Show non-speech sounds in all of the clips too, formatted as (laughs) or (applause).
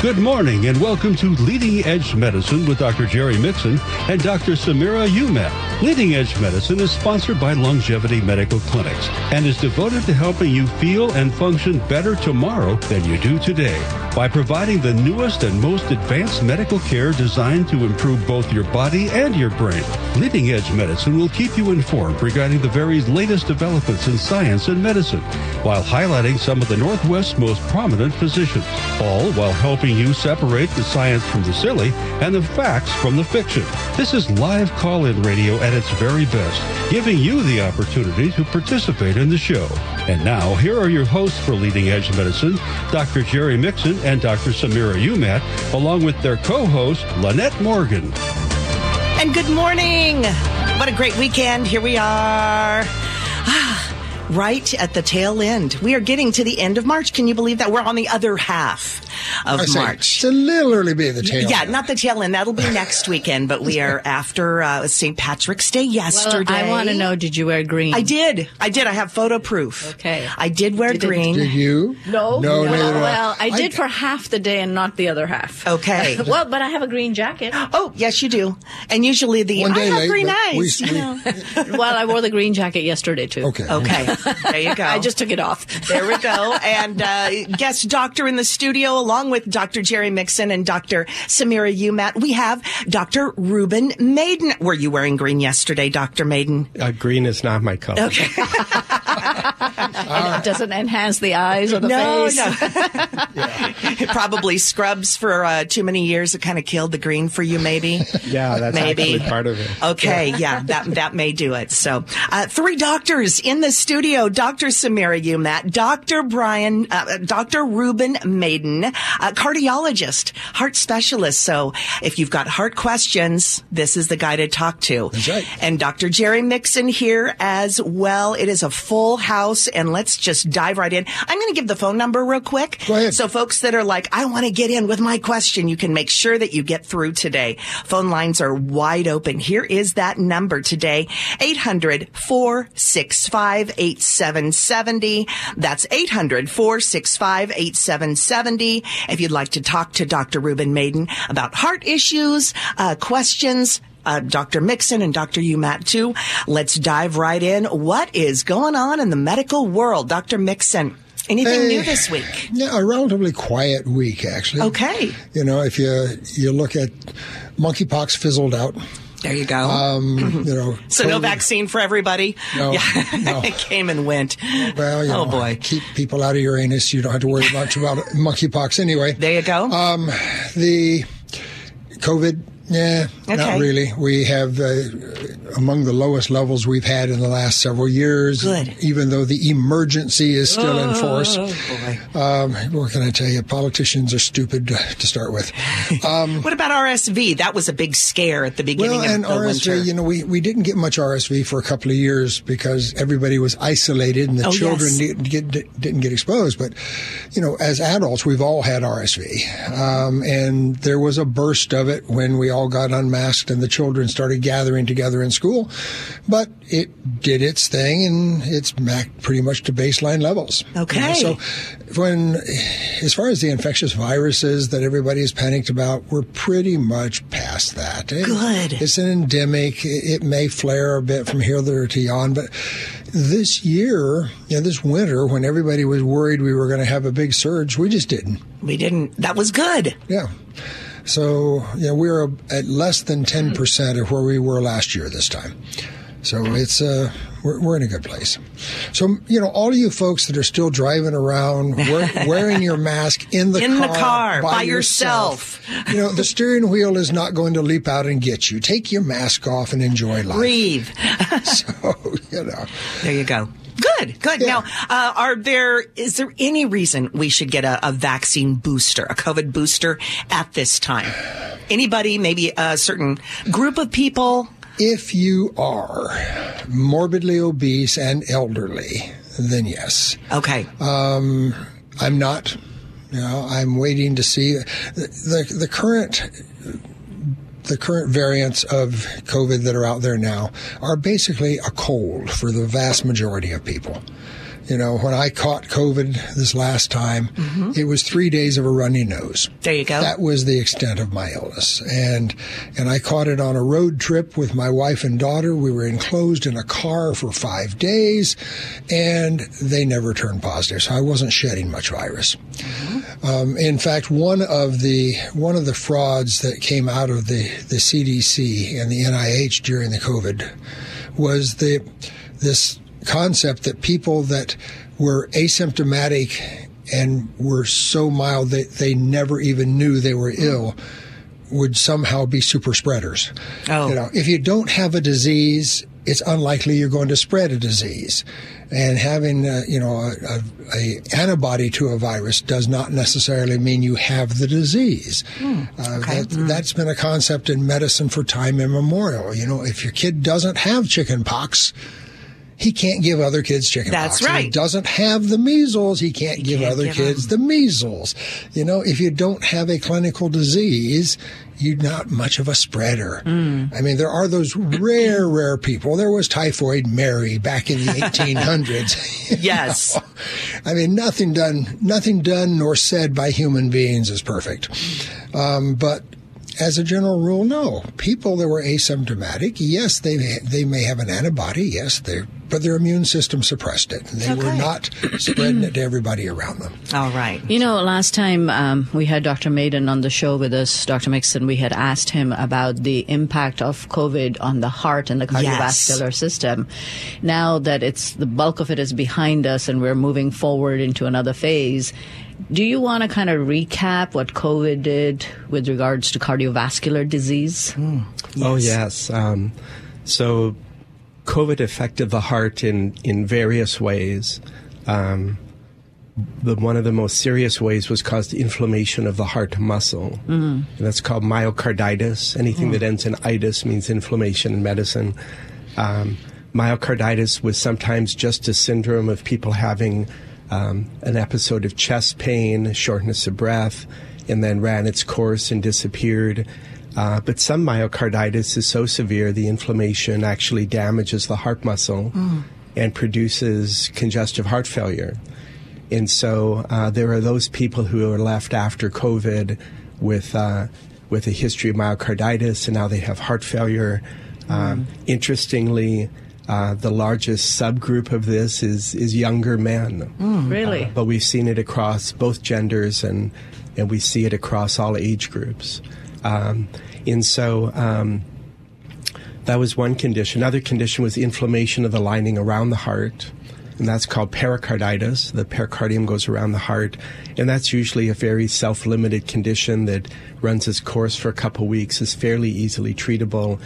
Good morning and welcome to Leading Edge Medicine with Dr. Jerry Mixon and Dr. Samira Umat. Leading Edge Medicine is sponsored by Longevity Medical Clinics and is devoted to helping you feel and function better tomorrow than you do today by providing the newest and most advanced medical care designed to improve both your body and your brain. Leading Edge Medicine will keep you informed regarding the very latest developments in science and medicine while highlighting some of the Northwest's most prominent physicians, all while helping you separate the science from the silly and the facts from the fiction. This is live call-in radio at its very best, giving you the opportunity to participate in the show. And now, here are your hosts for Leading Edge Medicine, Dr. Jerry Mixon and Dr. Samira Umat, along with their co-host, Lynette Morgan. And good morning. What a great weekend. Here we are. Ah, right at the tail end. We are getting to the end of March. Can you believe that? We're on the other half of I say, March. It's a little early to be the tail. Yeah, end. not the tail end. That'll be (laughs) next weekend, but we are after uh, St. Patrick's Day Well, yesterday. I want to know, did you wear green? I did. I did. I have photo proof. Okay. I did wear didn't- green. Did you? No. No, neither well, I. well, I did I- for half the day and not the other half. Okay. (laughs) well, but I have a green jacket. Oh, yes, you do. And usually the One I day have late, green but we- eyes. you we- know. well, I wore the green jacket yesterday too. Okay. Okay. There you (laughs) go. I just took it off. There we go. And uh, guest doctor in the studio, along with Dr. Jerry Mixon and Dr. Samira Umat, we have Dr. Ruben Maiden. Were you wearing green yesterday, Dr. Maiden? Uh, green is not my color. Okay. (laughs) (laughs) And it doesn't enhance the eyes or the no, face. no. (laughs) It probably scrubs for uh, too many years. It kind of killed the green for you, maybe. Yeah, that's Maybe. actually part of it. Okay, yeah, that that may do it. So, uh, three doctors in the studio: Dr. Samira Umat, Dr. Brian, uh, Dr. Ruben Maiden, uh, cardiologist, heart specialist. So, if you've got heart questions, this is the guy to talk to. That's right. And Dr. Jerry Mixon here as well. It is a full house, and let's just dive right in. I'm going to give the phone number real quick. Go ahead. So, folks that are like, I want to get in with my question, you can make sure that you get through today. Phone lines are wide open. Here is that number today 800 465 8770. That's 800 465 8770. If you'd like to talk to Dr. Ruben Maiden about heart issues, uh, questions, uh, Dr. Mixon and Dr. Umat too. Let's dive right in. What is going on in the medical world? Dr. Mixon, anything new this week? Yeah, a relatively quiet week actually. Okay. You know, if you you look at monkeypox fizzled out. There you go. Um, (clears throat) you know, so no vaccine for everybody? No, Yeah. no. (laughs) it came and went. Well, you oh know, boy. keep people out of your anus. You don't have to worry much about (laughs) monkeypox anyway. There you go. Um, the COVID, yeah, Okay. not really. We have uh, among the lowest levels we've had in the last several years. Good. Even though the emergency is still in force. oh. Um, what can I tell you? Politicians are stupid to start with. (laughs) Um, What about RSV? That was a big scare at the beginning well, and the RSV, winter. you know, we, we didn't get much RSV for a couple of years because everybody was isolated and the Oh, children yes. didn't, get, didn't get exposed. But, you know, as adults, we've all had RSV. Um, and there was a burst of it when we all got unmasked and the children started gathering together in school. But it did its thing and it's back pretty much to baseline levels. You know, Okay. so when, as far as the infectious viruses that everybody is panicked about, we're pretty much past that. It- Good. It's an endemic. It it may flare a bit from here there to yon, but this year, you know, this winter, when everybody was worried we were going to have a big surge, we just didn't. we didn't. That was good. Yeah. So, yeah, we're at less than 10% of where we were last year this time. So it's, uh, we're, we're in a good place. So, you know, all of you folks that are still driving around wear, (laughs) wearing your mask in the In the car, car, by yourself. you know, the steering wheel is not going to leap out and get you. Take your mask off and enjoy life. Breathe. (laughs) So, you know. There you go. Good, good. Yeah. Now, uh, are there is there any reason we should get a, a vaccine booster, a COVID booster at this time? Anybody, maybe a certain group of people? If you are morbidly obese and elderly, then yes. Okay. Um, I'm not. You know, I'm waiting to see the, the the current the current variants of COVID that are out there now are basically a cold for the vast majority of people. You know, when I caught COVID this last time, it was three days of a runny nose. There you go. That was the extent of my illness, and and I caught it on a road trip with my wife and daughter. We were enclosed in a car for five days, and they never turned positive. So I wasn't shedding much virus. Um, in fact, one of the one of the frauds that came out of the the CDC and the NIH during the COVID was the this concept that people that were asymptomatic and were so mild that they never even knew they were ill would somehow be super spreaders. Oh. You know, if you don't have a disease, it's unlikely you're going to spread a disease. And having, uh, you know, a, a, a antibody to a virus does not necessarily mean you have the disease. Uh, okay. that, That's been a concept in medicine for time immemorial. You know, if your kid doesn't have chicken pox, he can't give other kids chicken That's pox. If he right. doesn't have the measles, he can't give can't other give kids the measles. You know, if you don't have a clinical disease, you're not much of a spreader. Mm. I mean, there are those rare, (clears throat) rare people. There was typhoid Mary back in the (laughs) 1800s. (laughs) Yes. I mean, nothing done, nothing done nor said by human beings is perfect. Um, but as a general rule, no. People that were asymptomatic, yes, they they may have an antibody, yes, they but their immune system suppressed it. They were not (clears throat) spreading it to everybody around them. All right. You know, last time um, we had Dr. Maiden on the show with us, Dr. Mixon, we had asked him about the impact of COVID on the heart and the cardiovascular system. Now that it's the bulk of it is behind us and we're moving forward into another phase, do you want to kind of recap what COVID did with regards to cardiovascular disease? Oh, yes. Um, so, COVID affected the heart in, in various ways. Um, the, one of the most serious ways was caused inflammation of the heart muscle. And that's called myocarditis. Anything that ends in itis means inflammation in medicine. Um, myocarditis was sometimes just a syndrome of people having um, an episode of chest pain, shortness of breath, and then ran its course and disappeared. Uh, but some myocarditis is so severe the inflammation actually damages the heart muscle and produces congestive heart failure. And so uh, there are those people who are left after COVID with uh, with a history of myocarditis, and now they have heart failure. Um, interestingly, uh, the largest subgroup of this is is younger men. Really? But we've seen it across both genders, and and we see it across all age groups. Um, and so. Um, that was one condition. Another condition was inflammation of the lining around the heart, and that's called pericarditis. The pericardium goes around the heart, and that's usually a very self-limited condition that runs its course for a couple weeks, is fairly easily treatable,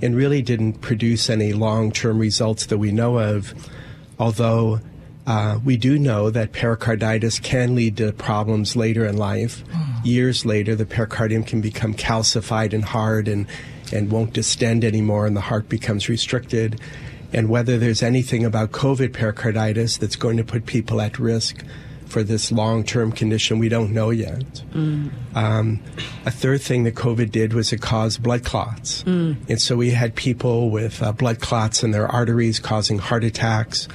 and really didn't produce any long-term results that we know of. Although uh, we do know that pericarditis can lead to problems later in life. Years later, the pericardium can become calcified and hard and, and won't distend anymore, and the heart becomes restricted. And whether there's anything about COVID pericarditis that's going to put people at risk for this long term condition, we don't know yet. Um, a third thing that COVID did was it caused blood clots. And so we had people with uh, blood clots in their arteries causing heart attacks.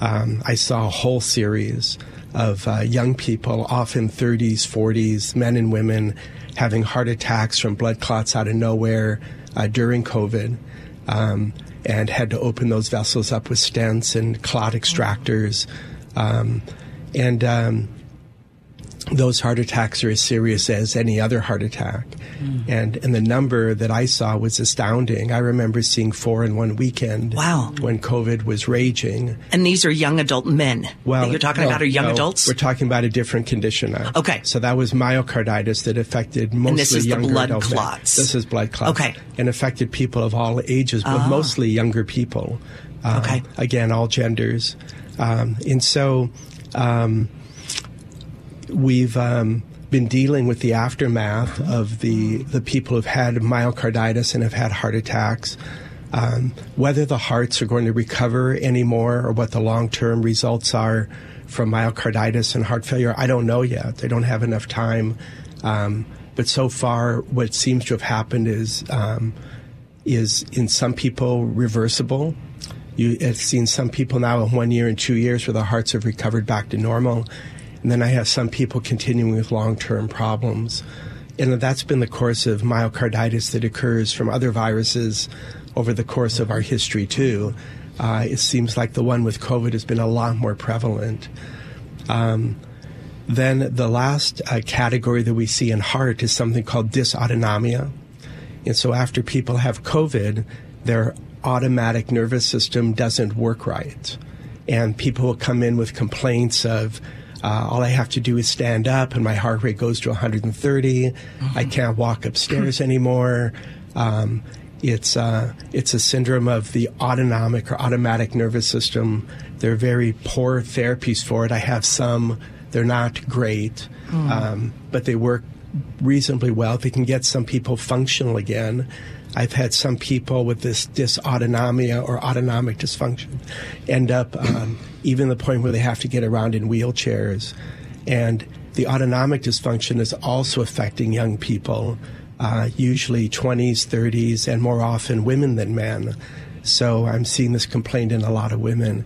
Um, I saw a whole series of uh, young people, often 30s, 40s, men and women, having heart attacks from blood clots out of nowhere uh, during COVID. Um, and had to open those vessels up with stents and clot extractors. Um, and um, those heart attacks are as serious as any other heart attack. And and the number that I saw was astounding. I remember seeing four in one weekend. Wow. When COVID was raging. And these are young adult men Well, that you're talking no, about are young no, adults? We're talking about a different condition now. Okay. So that was myocarditis that affected mostly this is the blood adult men. clots. This is blood clots. Okay. And affected people of all ages, but mostly younger people. Um, Okay. Again, all genders. Um, and so um, we've um, been dealing with the aftermath of the the people who've had myocarditis and have had heart attacks. Um, whether the hearts are going to recover anymore or what the long term results are from myocarditis and heart failure, I don't know yet. They don't have enough time. Um, but so far, what seems to have happened is um, is in some people reversible, You have seen some people now in one year and two years where their hearts have recovered back to normal. And then I have some people continuing with long term problems. And that's been the course of myocarditis that occurs from other viruses over the course of our history, too. Uh, it seems like the one with COVID has been a lot more prevalent. Um, then the last uh, category that we see in heart is something called dysautonomia. And so after people have COVID, their automatic nervous system doesn't work right. And people will come in with complaints of, uh, all I have to do is stand up and my heart rate goes to 130. Mm-hmm. I can't walk upstairs anymore. Um, it's uh, it's a syndrome of the autonomic or automatic nervous system. There are very poor therapies for it. I have some. They're not great, mm. um, but they work reasonably well. They can get some people functional again. I've had some people with this dysautonomia or autonomic dysfunction end up um, even the point where they have to get around in wheelchairs. And the autonomic dysfunction is also affecting young people, uh, usually 20s, 30s, and more often women than men. So I'm seeing this complaint in a lot of women.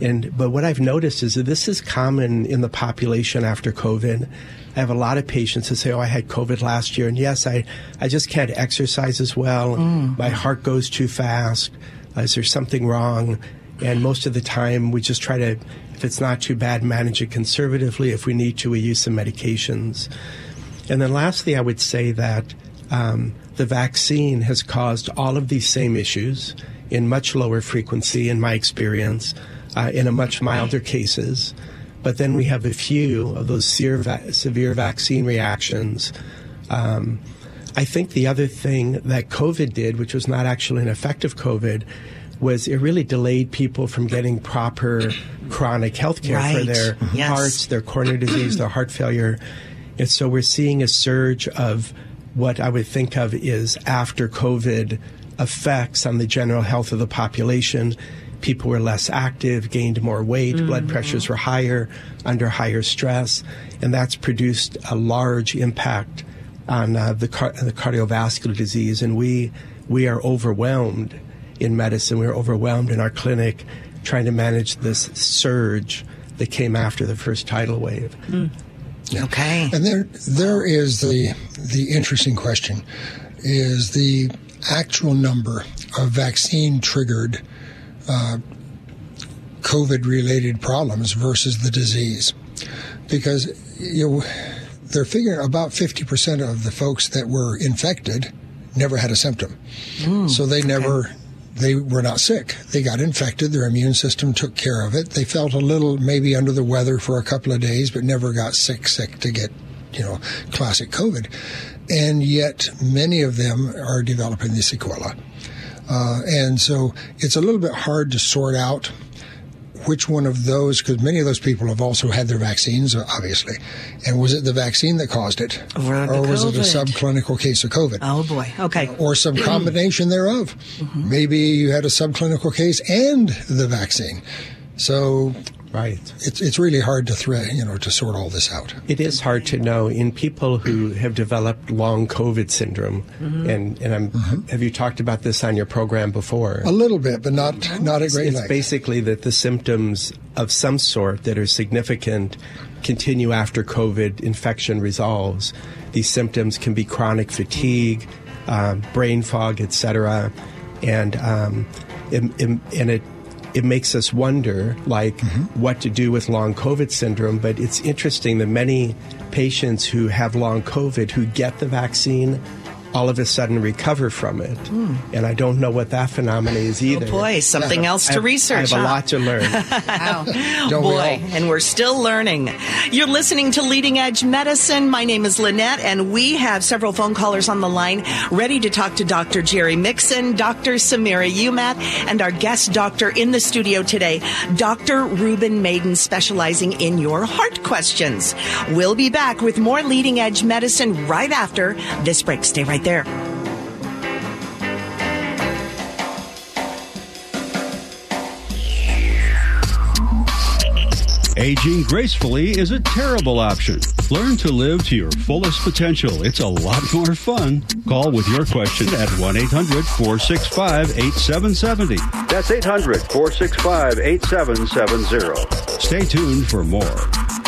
And but what I've noticed is that this is common in the population after COVID. I have a lot of patients that say, "Oh, I had COVID last year, and yes, I I just can't exercise as well. Mm. My heart goes too fast. Is there something wrong?" And most of the time, we just try to, if it's not too bad, manage it conservatively. If we need to, we use some medications. And then lastly, I would say that um, the vaccine has caused all of these same issues in much lower frequency, in my experience, uh, in a much milder cases. But then we have a few of those severe, va- severe vaccine reactions. Um, I think the other thing that COVID did, which was not actually an effective COVID, was it really delayed people from getting proper chronic health care right. for their yes. hearts, their coronary disease, their heart failure. And so we're seeing a surge of what I would think of is after COVID effects on the general health of the population people were less active, gained more weight, mm-hmm. blood pressures were higher, under higher stress, and that's produced a large impact on uh, the, car- the cardiovascular disease. And we we are overwhelmed in medicine. We were overwhelmed in our clinic trying to manage this surge that came after the first tidal wave. Mm. Okay. And there there is the the interesting question is the actual number of vaccine triggered uh, COVID related problems versus the disease. Because you know, they're figuring about 50% of the folks that were infected never had a symptom. Mm, so they never. Okay. They were not sick. They got infected. Their immune system took care of it. They felt a little maybe under the weather for a couple of days, but never got sick, sick to get, you know, classic COVID. And yet many of them are developing the sequela. Uh, and so it's a little bit hard to sort out which one of those, because many of those people have also had their vaccines, obviously. And was it the vaccine that caused it? Or, or was it a subclinical case of COVID? Oh, boy. Okay. Or some combination thereof. Mm-hmm. Maybe you had a subclinical case and the vaccine. So Right. It's it's really hard to thread, you know, to sort all this out. It is hard to know in people who have developed long COVID syndrome, mm-hmm. and and I'm, mm-hmm. have you talked about this on your program before? A little bit, but not not a great. It's, it's basically that the symptoms of some sort that are significant continue after COVID infection resolves. These symptoms can be chronic fatigue, uh, brain fog, etc., and um, and, and it it makes us wonder, like, mm-hmm. what to do with long COVID syndrome. But it's interesting that many patients who have long COVID who get the vaccine all of a sudden recover from it. Mm. And I don't know what that phenomenon is oh, either. Oh boy, something else to have, research. I have huh? a lot to learn. (laughs) wow. (laughs) boy, we and we're still learning. You're listening to Leading Edge Medicine. My name is Lynette, and we have several phone callers on the line ready to talk to Dr. Jerry Mixon, Dr. Samira Umat, and our guest doctor in the studio today, Dr. Ruben Maiden, specializing in your heart questions. We'll be back with more Leading Edge Medicine right after this break. Stay right there. Aging gracefully is a terrible option. Learn to live to your fullest potential. It's a lot more fun. Call with your question at 1 800 465 8770. That's 800 465 8770. Stay tuned for more.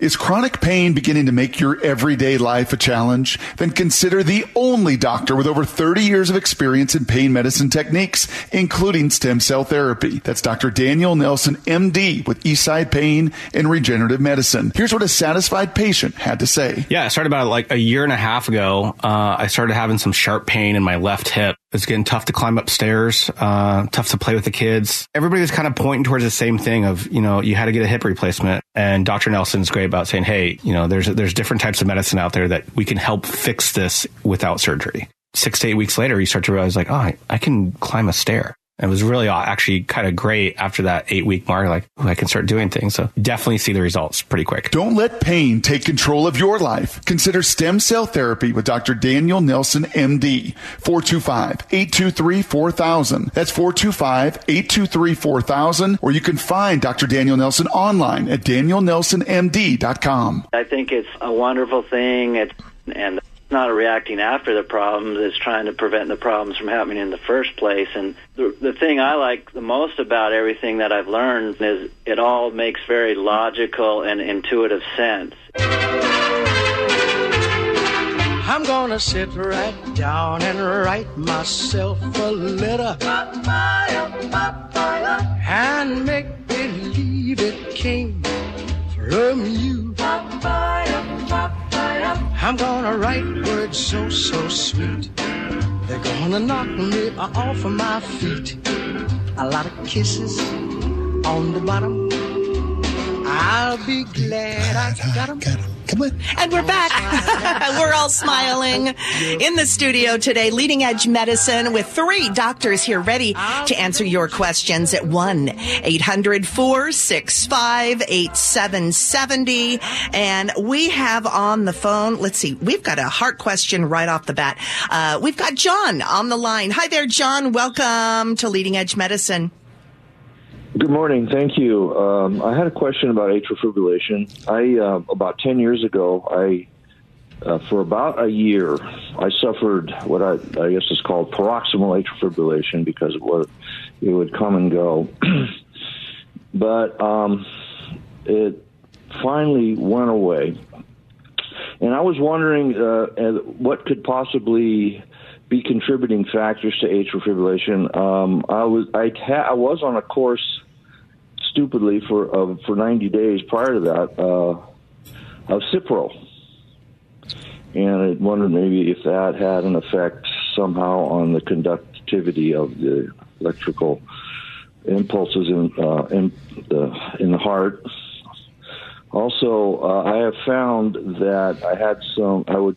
Is chronic pain beginning to make your everyday life a challenge? Then consider the only doctor with over 30 years of experience in pain medicine techniques, including stem cell therapy. That's Dr. Daniel Nelson, MD, with Eastside Pain and Regenerative Medicine. Here's what a satisfied patient had to say. Yeah, I started about like a year and a half ago. Uh, I started having some sharp pain in my left hip. It's getting tough to climb upstairs, uh, tough to play with the kids. Everybody was kind of pointing towards the same thing of, you know, you had to get a hip replacement. And Dr. Nelson's great about saying, hey, you know, there's, there's different types of medicine out there that we can help fix this without surgery. Six to eight weeks later, you start to realize like, oh, I, I can climb a stair it was really actually kind of great after that eight week mark. Like, I can start doing things. So definitely see the results pretty quick. Don't let pain take control of your life. Consider stem cell therapy with Dr. Daniel Nelson, MD. 425-823-4000. That's 425-823-4000. Or you can find Dr. Daniel Nelson online at danielnelsonmd.com. I think it's a wonderful thing. It's, and not reacting after the problems, it's trying to prevent the problems from happening in the first place. And the, the thing I like the most about everything that I've learned is it all makes very logical and intuitive sense. I'm gonna sit right down and write myself a letter and make believe it came from you. I'm gonna write words so, so sweet. They're gonna knock me off of my feet. A lot of kisses on the bottom. I'll be glad I got them. Come on. And we're back. (laughs) we're all smiling in the studio today. Leading Edge Medicine with three doctors here ready to answer your questions at 1 800 465 8770. And we have on the phone, let's see, we've got a heart question right off the bat. Uh, we've got John on the line. Hi there, John. Welcome to Leading Edge Medicine. Good morning. Thank you. Um, I had a question about atrial fibrillation. I uh, about ten years ago, I uh, for about a year, I suffered what I, I guess is called paroxysmal atrial fibrillation because it would it would come and go, (clears throat) but um, it finally went away. And I was wondering uh, what could possibly be contributing factors to atrial fibrillation. Um, I was I, ha- I was on a course stupidly for uh, for 90 days prior to that uh, of Cipro, and I wondered maybe if that had an effect somehow on the conductivity of the electrical impulses in uh, in the in the heart. Also, uh, I have found that I had some. I would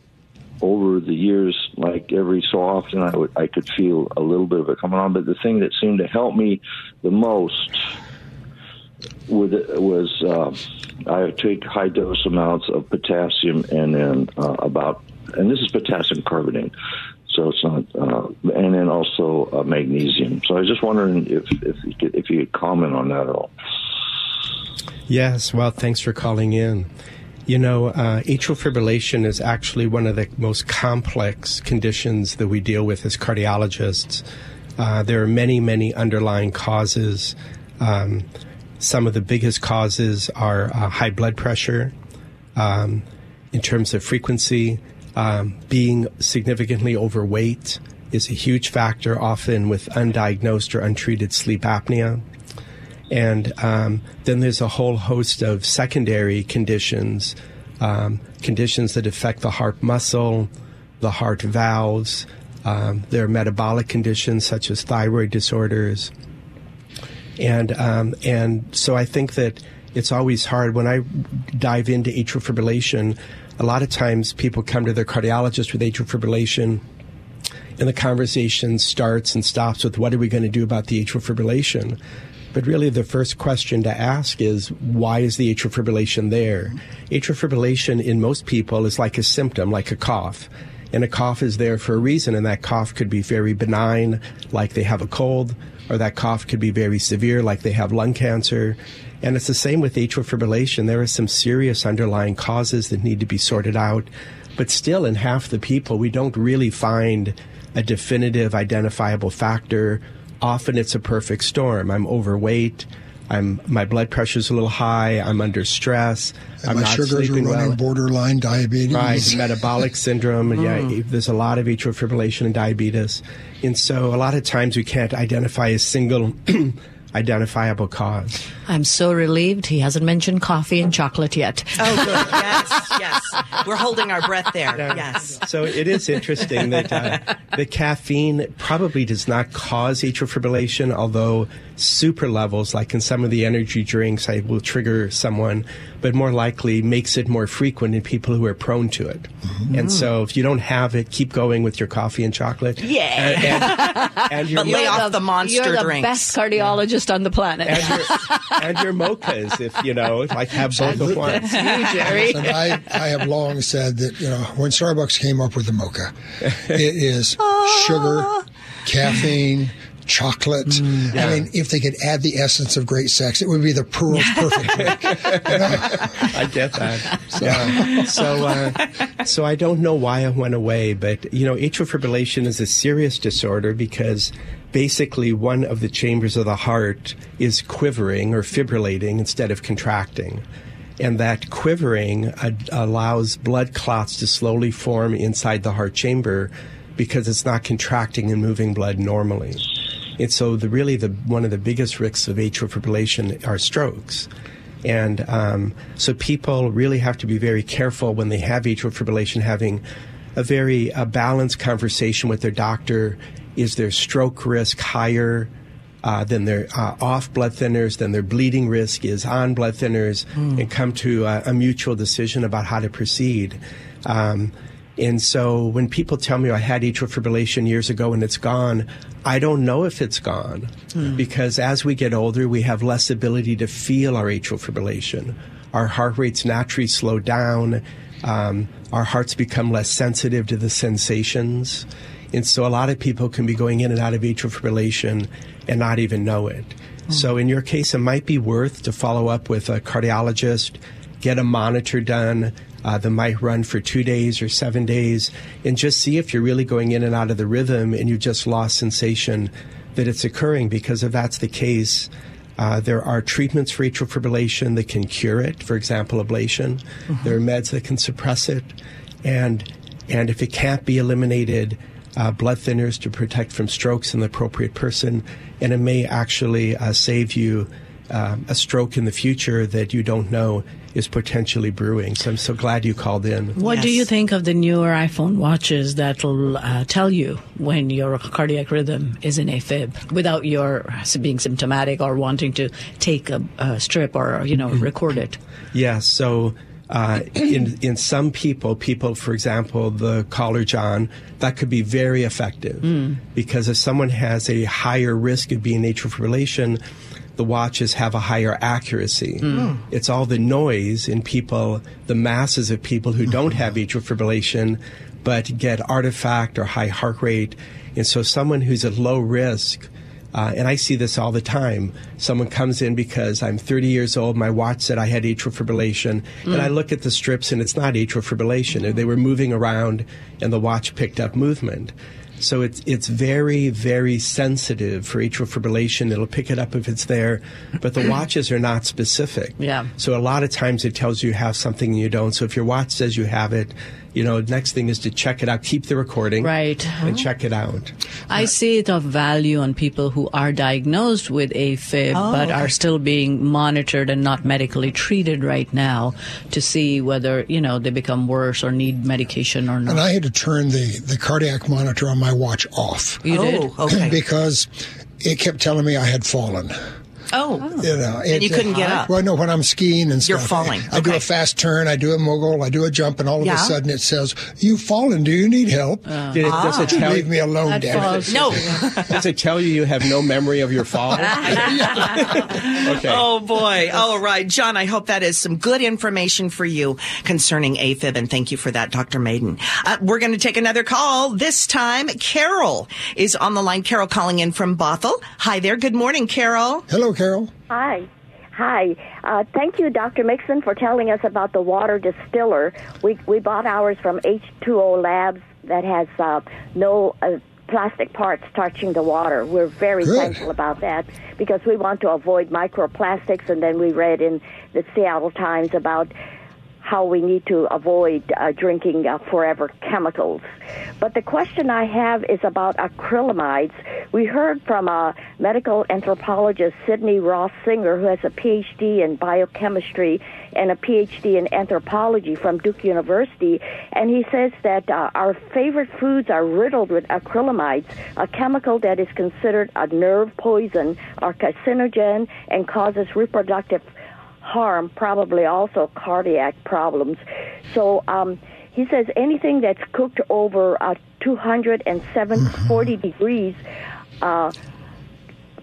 over the years, like every so often, I would I could feel a little bit of it coming on. But the thing that seemed to help me the most with was uh, I take high dose amounts of potassium and then uh, about and this is potassium carbonate. So it's not, uh, and then also uh, magnesium. So I was just wondering if if you could, if you could comment on that at all. Yes, well, thanks for calling in. You know, uh, atrial fibrillation is actually one of the most complex conditions that we deal with as cardiologists. Uh, there are many, many underlying causes. Um, some of the biggest causes are uh, high blood pressure, um, in terms of frequency, um, being significantly overweight is a huge factor, often with undiagnosed or untreated sleep apnea. And um, then there's a whole host of secondary conditions, um, conditions that affect the heart muscle, the heart valves. Um, there are metabolic conditions such as thyroid disorders. And, um, and so I think that it's always hard when I dive into atrial fibrillation. A lot of times people come to their cardiologist with atrial fibrillation and the conversation starts and stops with what are we going to do about the atrial fibrillation? But really, the first question to ask is why is the atrial fibrillation there? Atrial fibrillation in most people is like a symptom, like a cough. And a cough is there for a reason, and that cough could be very benign, like they have a cold, or that cough could be very severe, like they have lung cancer. And it's the same with atrial fibrillation. There are some serious underlying causes that need to be sorted out. But still, in half the people, we don't really find a definitive identifiable factor. Often it's a perfect storm. I'm overweight. I'm my blood pressure's a little high. I'm under stress. And I'm my not sugars are running well. borderline diabetes. Right, metabolic syndrome. and Mm. Yeah, there's a lot of atrial fibrillation and diabetes, and so a lot of times we can't identify a single (clears throat) identifiable cause. I'm so relieved he hasn't mentioned coffee and chocolate yet. Oh, good. Yes, yes. We're holding our breath there. (laughs) Yes. So it is interesting that uh, (laughs) the caffeine probably does not cause atrial fibrillation, although super levels, like in some of the energy drinks, I will trigger someone, but more likely makes it more frequent in people who are prone to it. Mm-hmm. And so if you don't have it, keep going with your coffee and chocolate. Yeah. And, and, and (laughs) your But lay off the monster You're the drinks. best cardiologist on the planet. and your, and your mochas, if you know, like have both at once. you, (laughs) Jerry. And I, I have long said that, you know, when Starbucks came up with the mocha, it is (laughs) sugar, caffeine, chocolate. Mm, I mean, if they could add the essence of great sex, it would be the pearl's (laughs) perfect drink. I get that. Yeah. So, uh, so I don't know why it went away, but you know, atrial fibrillation is a serious disorder because basically one of the chambers of the heart is quivering or fibrillating instead of contracting. And that quivering uh, allows blood clots to slowly form inside the heart chamber because it's not contracting and moving blood normally. And so, the really the one of the biggest risks of atrial fibrillation are strokes. And um, so people really have to be very careful when they have atrial fibrillation, having a very uh, balanced conversation with their doctor. Is their stroke risk higher uh, than their uh, off blood thinners, then their bleeding risk is on blood thinners, and come to uh, a mutual decision about how to proceed. Um, and so when people tell me I had atrial fibrillation years ago and it's gone, I don't know if it's gone because as we get older, we have less ability to feel our atrial fibrillation. Our heart rates naturally slow down. Um, our hearts become less sensitive to the sensations. And so a lot of people can be going in and out of atrial fibrillation and not even know it. So in your case, it might be worth to follow up with a cardiologist, get a monitor done uh, that might run for two days or seven days, and just see if you're really going in and out of the rhythm and you just lost sensation that it's occurring. Because if that's the case, uh, there are treatments for atrial fibrillation that can cure it. For example, ablation. There are meds that can suppress it, and and if it can't be eliminated, uh, blood thinners to protect from strokes in the appropriate person, and it may actually uh, save you um, a stroke in the future that you don't know is potentially brewing. So I'm so glad you called in. What do you think of the newer iPhone watches that'll uh, tell you when your cardiac rhythm is in AFib without your being symptomatic or wanting to take a, a strip or you know record it? Yeah, so uh, in in some people, people, for example, the caller John, that could be very effective because if someone has a higher risk of being atrial fibrillation, the watches have a higher accuracy. Mm. It's all the noise in people, the masses of people who don't mm-hmm. have atrial fibrillation, but get artifact or high heart rate, and so someone who's at low risk. Uh, and I see this all the time. Someone comes in because I'm 30 years old. My watch said I had atrial fibrillation, and I mm. look at the strips, and it's not atrial fibrillation. Mm-hmm. They were moving around, and the watch picked up movement. So it's it's very very sensitive for atrial fibrillation. It'll pick it up if it's there, but the watches are not specific. Yeah. So a lot of times it tells you you have something and you don't. So if your watch says you have it, you know, next thing is to check it out. Keep the recording, Right. and uh-huh. check it out. I see it of value on people who are diagnosed with AFib oh, but are still being monitored and not medically treated right now to see whether, you know, they become worse or need medication or not. And. I had to turn the, the cardiac monitor on my watch off you did? Oh, okay. (clears throat) because it kept telling me I had fallen. Oh. You know, And you couldn't get up. Well, no, when I'm skiing and stuff, You're falling. I, I do a fast turn, I do a mogul, I do a jump, and all of Yeah. a sudden it says, "You've fallen. Do you need help?" Did it, does it tell Leave me alone, That damn it. falls- No. (laughs) Does it tell you you have no memory of your fall? (laughs) okay. Oh boy. All right. John, I hope that is some good information for you concerning AFib and thank you for that, Dr. Maiden. Uh, we're going to take another call. This time, Carol is on the line. Carol calling in from Bothell. Hi there. Good morning, Carol. Hello, Carol. Hi. Hi. Uh, thank you, Dr. Mixon, for telling us about the water distiller. We, we bought ours from H2O Labs that has uh, no uh, plastic parts touching the water. We're very Good. thankful about that because we want to avoid microplastics. And then we read in the Seattle Times about how we need to avoid uh, drinking uh, forever chemicals. But the question I have is about acrylamides. We heard from a medical anthropologist, Sydney Ross Singer, who has a PhD in biochemistry and a PhD in anthropology from Duke University, and he says that uh, our favorite foods are riddled with acrylamides, a chemical that is considered a nerve poison or carcinogen and causes reproductive harm, probably also cardiac problems. So um, he says anything that's cooked over uh, 240 degrees uh,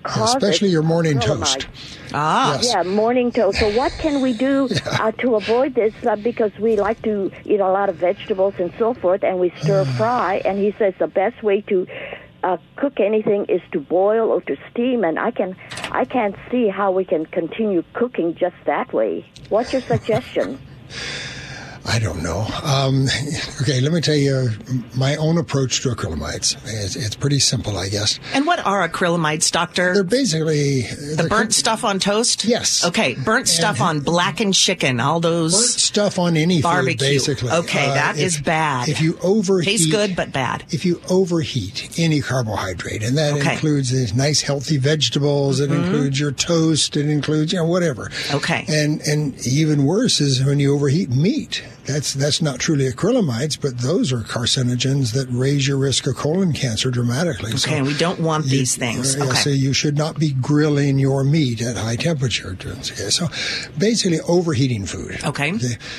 causes Especially your morning toast. Ah. Yes. Yeah, morning toast. So what can we do (laughs) uh, to avoid this? Uh, because we like to eat a lot of vegetables and so forth, and we stir fry. And he says the best way to uh, cook anything is to boil or to steam. And I can, I can't see how we can continue cooking just that way. What's your suggestion? (laughs) I don't know. Um, (laughs) okay, let me tell you my own approach to acrylamides. It's, it's pretty simple, I guess. And what are acrylamides, doctor? They're basically the burnt stuff on toast? Yes. Okay, burnt stuff on blackened chicken, all those burnt stuff on any barbecue. food, basically. Okay, Uh, that if- is bad. If you overheat, Tastes good, but bad. If you overheat any carbohydrate, and that Okay. Mm-hmm. includes these nice healthy vegetables, it includes your toast, it includes you know whatever. Okay. And and even worse is when you overheat meat. That's that's not truly acrylamides, but those are carcinogens that raise your risk of colon cancer dramatically. Okay, and we don't want these things. Yeah, Okay. So you should not be grilling your meat at high temperature. Okay, so basically overheating food. Okay.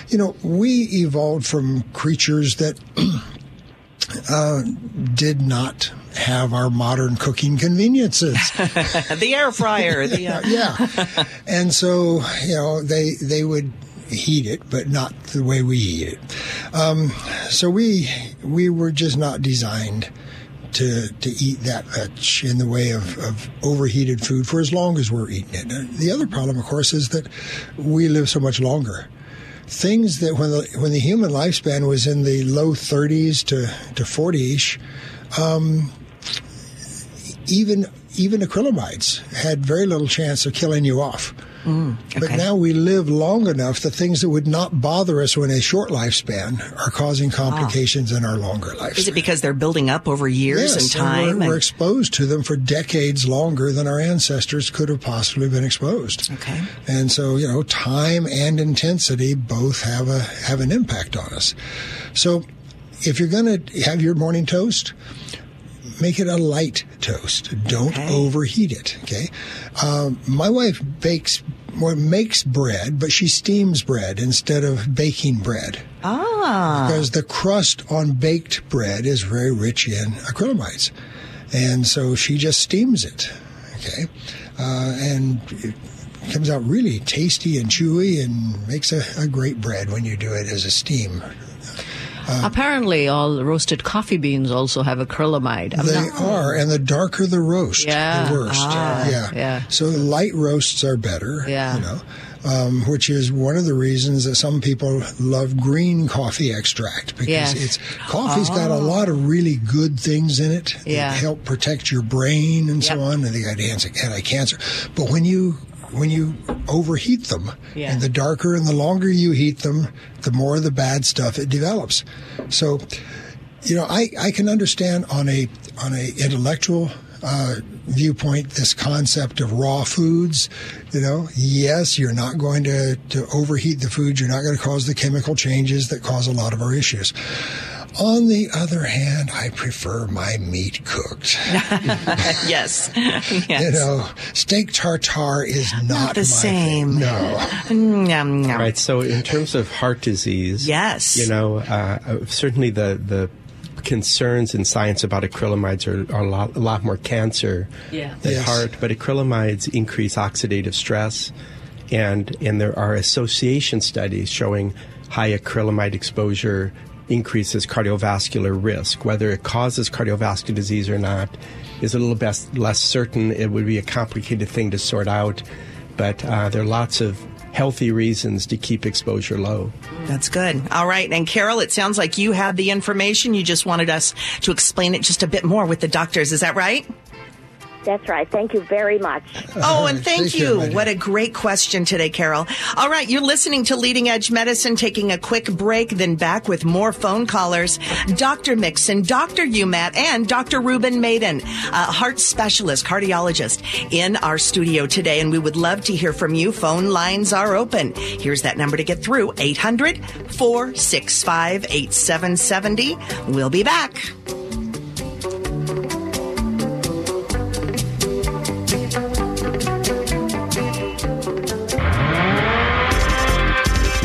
You know, we evolved from creatures that (clears throat) uh, did not have our modern cooking conveniences. (laughs) the air fryer. The, uh, (laughs) yeah. And so, you know, they they would heat it, but not the way we eat it. Um, so we we were just not designed to to eat that much in the way of, of overheated food for as long as we're eating it. Uh, The other problem, of course, is that we live so much longer. Things that when the when the human lifespan was in the low 30s to to 40ish, um, even even acrylamides had very little chance of killing you off. Mm, but okay. now we live long enough, the things that would not bother us when a short lifespan are causing complications in our longer lifespan. Is it because they're building up over years yes, and time? We're, we're exposed to them for decades longer than our ancestors could have possibly been exposed. Okay. And so, you know, time and intensity both have a have an impact on us. So, if you're going to have your morning toast, make it a light toast. Don't Okay. overheat it. Okay. Um, my wife bakes or makes bread, but she steams bread instead of baking bread ah. because the crust on baked bread is very rich in acrylamides, and so she just steams it. Okay, uh, and it comes out really tasty and chewy, and makes a, a great bread when you do it as a steam. Apparently, all roasted coffee beans also have acrylamide. I'm They not- are, and the darker the roast, Yeah. the worst. Ah, yeah. yeah. So light roasts are better. Yeah. You know, um, which is one of the reasons that some people love green coffee extract because Yes. it's coffee's got a lot of really good things in it Yeah. that help protect your brain and so on, and they got anti cancer. But when you when you overheat them, Yeah. and the darker and the longer you heat them, the more the bad stuff it develops. So, you know, I, I can understand on a on a intellectual uh, viewpoint this concept of raw foods. You know, yes, you're not going to, to overheat the food. You're not going to cause the chemical changes that cause a lot of our issues. On the other hand, I prefer my meat cooked. (laughs) yes. (laughs) yes. You know, steak tartare is not, the my same. Thing. No. (laughs) Nyam, nyam. Right. So, in terms of heart disease, Yes. you know, uh, uh, certainly the the concerns in science about acrylamides are, are a, lot, a lot more cancer Yeah. than Yes. heart, but acrylamides increase oxidative stress, and and there are association studies showing high acrylamide exposure increases cardiovascular risk. Whether it causes cardiovascular disease or not is a little best, less certain. It would be a complicated thing to sort out. but uh, there are lots of healthy reasons to keep exposure low. That's good. All right. And Carol, it sounds like you had the information. You just wanted us to explain it just a bit more with the doctors. Is that right? That's right. Thank you very much. (laughs) Oh, and thank you. What a great question today, Carol. All right, you're listening to Leading Edge Medicine, taking a quick break, then back with more phone callers. Dr. Mixon, Dr. Umat, and Dr. Ruben Maiden, a heart specialist, cardiologist, in our studio today. And we would love to hear from you. Phone lines are open. Here's that number to get through 800 465 8770. We'll be back.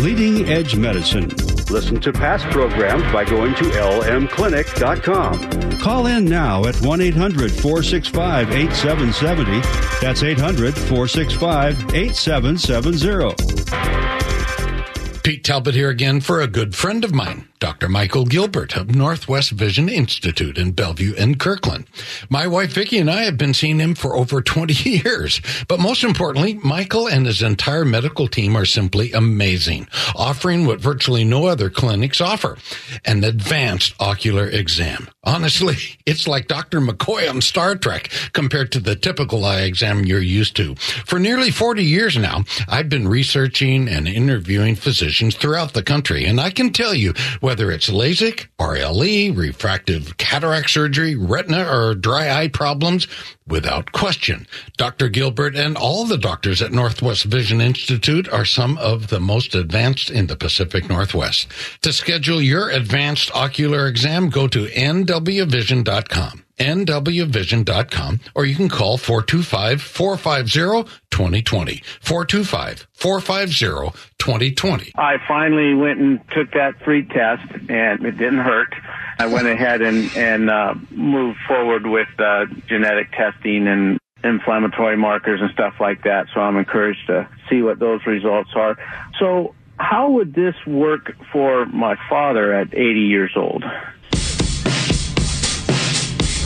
Leading Edge Medicine. Listen to past programs by going to lmclinic.com. Call in now at 1 800 465 8770. That's 800 465 8770. Pete Talbot here again for a good friend of mine, Dr. Michael Gilbert of Northwest Vision Institute in Bellevue and Kirkland. My wife Vicki and I have been seeing him for over (laughs) 20 years. But most importantly, Michael and his entire medical team are simply amazing, offering what virtually no other clinics offer, an advanced ocular exam. Honestly, (laughs) it's like Dr. McCoy on Star Trek compared to the typical eye exam you're used to. For nearly 40 years now, I've been researching and interviewing physicians throughout the country, and I can tell you whether it's LASIK, RLE, refractive cataract surgery, retina, or dry eye problems, without question. Dr. Gilbert and all the doctors at Northwest Vision Institute are some of the most advanced in the Pacific Northwest. To schedule your advanced ocular exam, go to nwvision.com nwvision.com or you can call 425-450-2020 425-450-2020 I finally went and took that free test, and it didn't hurt. I went ahead and and uh, moved forward with uh, genetic testing and inflammatory markers and stuff like that. So I'm encouraged to see what those results are. So how would this work for my father at 80 years old?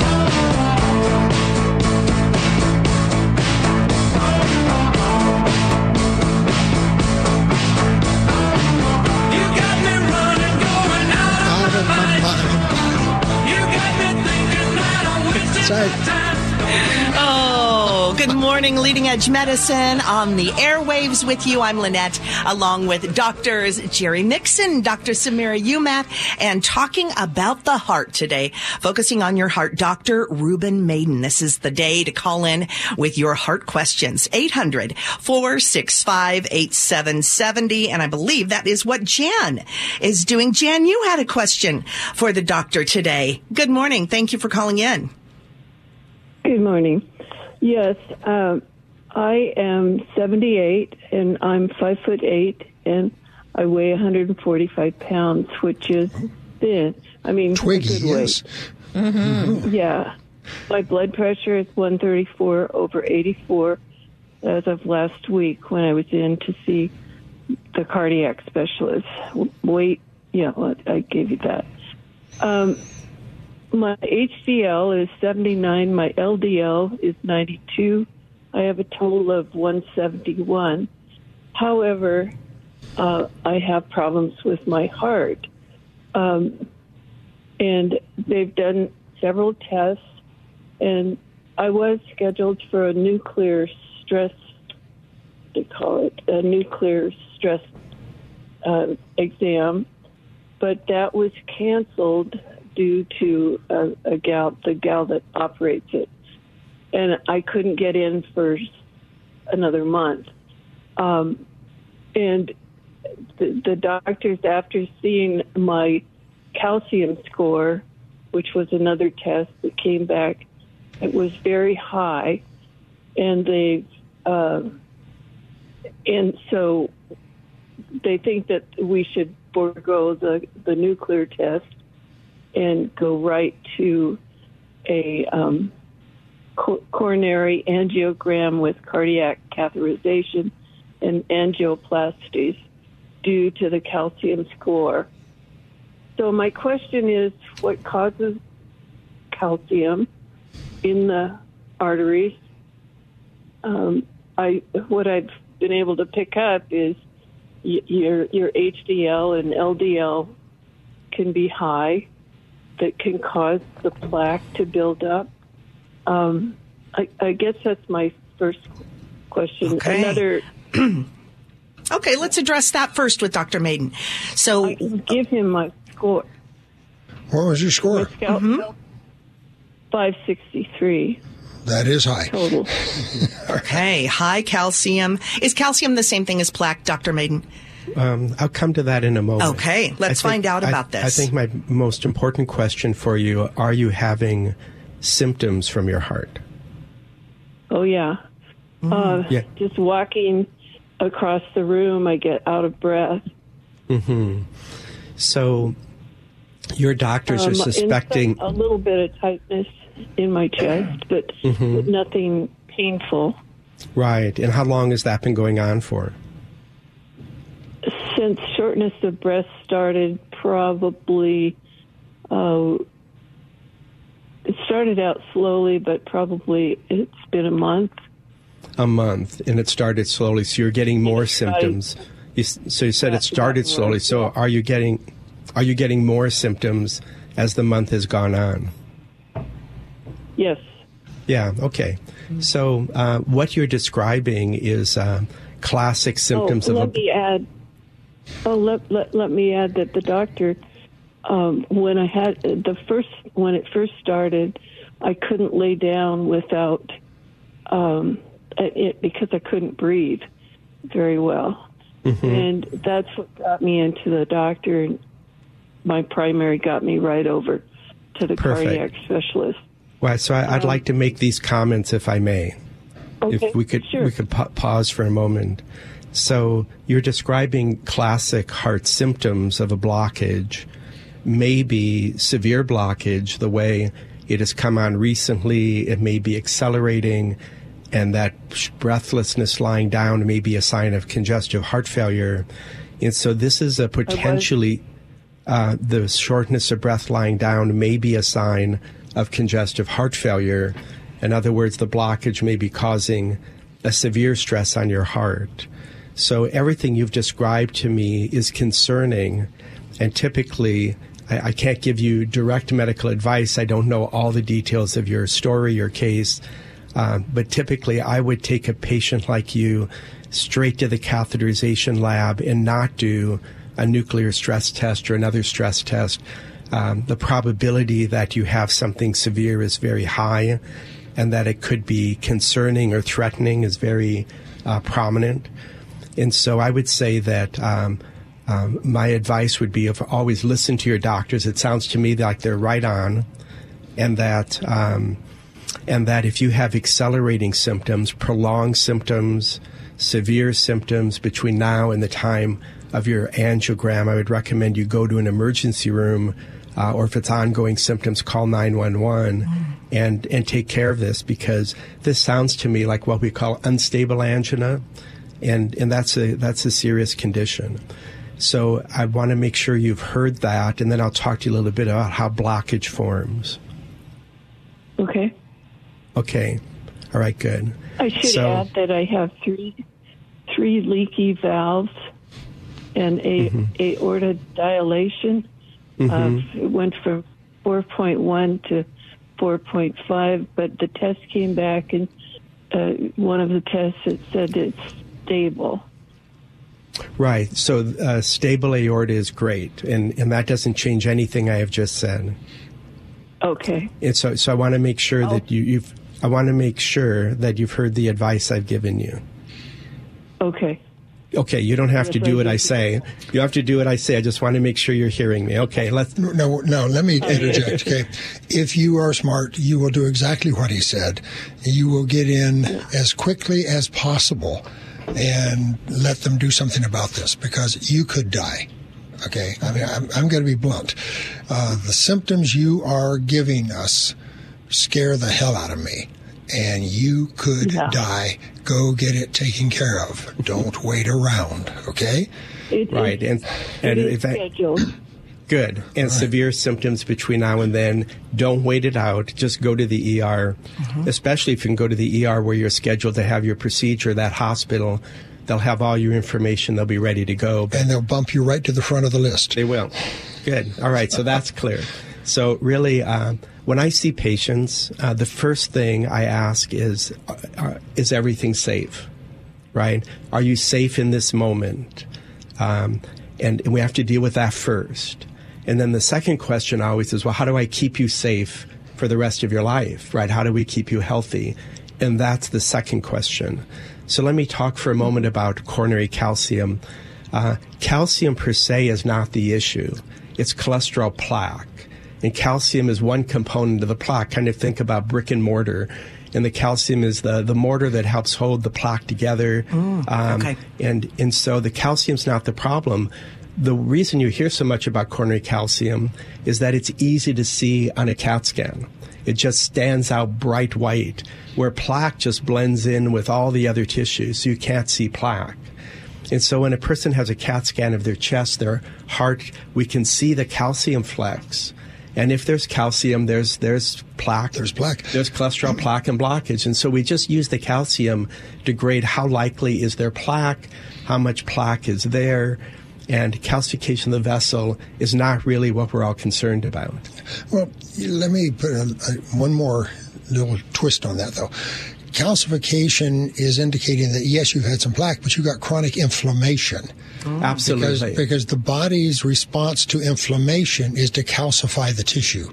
Out morning, Leading Edge Medicine on the airwaves with you. I'm Lynette, along with doctors Jerry Mixon, Dr. Samira Umat, and talking about the heart today, focusing on your heart, Dr. Ruben Maiden. This is the day to call in with your heart questions. 800 465 8770. And I believe that is what Jan is doing. Jan, you had a question for the doctor today. Good morning. Thank you for calling in. Good morning. Yes, um, I am 78 and I'm five foot eight and I weigh 145 pounds, which is thin. I mean, Twiggy, a good weight. yes. Yeah. My blood pressure is 134 over 84 as of last week when I was in to see the cardiac specialist. Weight, yeah, I gave you that. Um, my HDL is 79. My LDL is 92. I have a total of 171. However, uh, I have problems with my heart. Um, and they've done several tests, and I was scheduled for a nuclear stress, they call it a nuclear stress uh, exam, but that was canceled due to a, a gal, the gal that operates it, and I couldn't get in for another month. Um, and the, the doctors, after seeing my calcium score, which was another test that came back, it was very high, and they, uh, and so they think that we should forego the the nuclear test and go right to a um, co- coronary angiogram with cardiac catheterization and angioplasties due to the calcium score. So my question is, what causes calcium in the arteries? Um, I what I've been able to pick up is y- your your HDL and LDL can be high, that can cause the plaque to build up. Um, I, I guess that's my first question. Okay. Another. (clears throat) Okay, let's address that first with Dr. Maiden. So, I can give him my score. What was your score? Mm-hmm. Five sixty three That is high. total. (laughs) okay, high calcium. Is calcium the same thing as plaque, Dr. Maiden? Um, I'll come to that in a moment. Okay, let's I find out I- about this. I think my most important question for you are you having symptoms from your heart? Oh yeah. Uh, Yeah. Just walking across the room, I get out of breath. hmm So your doctors Um, are suspecting. inside a little bit of tightness in my chest, but, Mhm. but nothing painful. Right. And how long has that been going on for? Since shortness of breath started, probably uh, it started out slowly, but probably it's been a month. A month. And it started slowly. So you're getting more symptoms. You, so you said it started slowly. So are you getting are you getting more symptoms as the month has gone on? Yes. Yeah, okay. So uh, what you're describing is uh, classic symptoms oh, of let a. me add. Oh, let, let let me add that the doctor, um, when I had the first when it first started, I couldn't lay down without um, it because I couldn't breathe very well, Mm-hmm. and that's what got me into the doctor. My primary got me right over to the Perfect. cardiac specialist. Well, so I, I'd Um, like to make these comments, if I may. Okay, if we could, sure. we could pa- pause for a moment. So you're describing classic heart symptoms of a blockage, maybe severe blockage, the way it has come on recently. It may be accelerating, and that breathlessness lying down may be a sign of congestive heart failure. And so this is a potentially uh, the shortness of breath lying down may be a sign of congestive heart failure. In other words, the blockage may be causing a severe stress on your heart. So everything you've described to me is concerning, and typically, I, I can't give you direct medical advice. I don't know all the details of your story, your case, uh, but typically, I would take a patient like you straight to the catheterization lab and not do a nuclear stress test or another stress test. Um, the probability that you have something severe is very high, and that it could be concerning or threatening is very uh, prominent. And so I would say that um, um, my advice would be of always listen to your doctors. It sounds to me like they're right on, and that um, and that if you have accelerating symptoms, prolonged symptoms, severe symptoms between now and the time of your angiogram, I would recommend you go to an emergency room, uh, or if it's ongoing symptoms, call 911 and, and take care of this because this sounds to me like what we call unstable angina, and, and that's, a, that's a serious condition. So I want to make sure you've heard that, and then I'll talk to you a little bit about how blockage forms. Okay. Okay. All right, good. I should So- add that I have three three leaky valves and a Mm-hmm. aorta dilation. Mhm. Uh, it went from 4.1 to 4.5, but the test came back and uh, one of the tests it said it's stable. Right. So uh, stable aorta is great, and, and that doesn't change anything I have just said. Okay. And so, so I want to make sure that you, you've. I want to make sure that you've heard the advice I've given you. Okay. Okay, you don't have to do I what I say. You have to do what I say. I just want to make sure you're hearing me. Okay, let's. No, no, let me interject, okay? If you are smart, you will do exactly what he said. You will get in as quickly as possible and let them do something about this because you could die. Okay, I mean, I'm, I'm going to be blunt. Uh, the symptoms you are giving us scare the hell out of me, and you could die. Go get it taken care of. Don't wait around, okay? Right, and and It is if that, scheduled. Good. And severe symptoms between now and then, don't wait it out. Just go to the ER, especially if you can go to the ER where you're scheduled to have your procedure, that hospital. they'll have all your information. They'll be ready to go. and they'll bump you right to the front of the list. They will. Good. All right. So that's clear. So really, uh, when I see patients, uh, the first thing I ask is, uh, uh, is everything safe? Right? Are you safe in this moment? Um, and we have to deal with that first. And then the second question always is, well, how do I keep you safe for the rest of your life? Right? How do we keep you healthy? And that's the second question. So let me talk for a moment about coronary calcium. Uh, calcium per se is not the issue. It's cholesterol plaque. And calcium is one component of the plaque. Kind of think about brick and mortar. And the calcium is the, the mortar that helps hold the plaque together. Mm, okay. And, and so the calcium's not the problem. The reason you hear so much about coronary calcium is that it's easy to see on a CAT scan. It just stands out bright white, where plaque just blends in with all the other tissues, so you can't see plaque. And so when a person has a CAT scan of their chest, their heart, we can see the calcium flecks. And if there's calcium, there's there's plaque. There's plaque. There's cholesterol plaque and blockage. And so we just use the calcium to grade how likely is there plaque, how much plaque is there, and calcification of the vessel is not really what we're all concerned about. Well, let me put a, a, one more little twist on that, though. Calcification is indicating that yes, you've had some plaque, but you've got chronic inflammation. Mm-hmm. Absolutely. Because, because the body's response to inflammation is to calcify the tissue,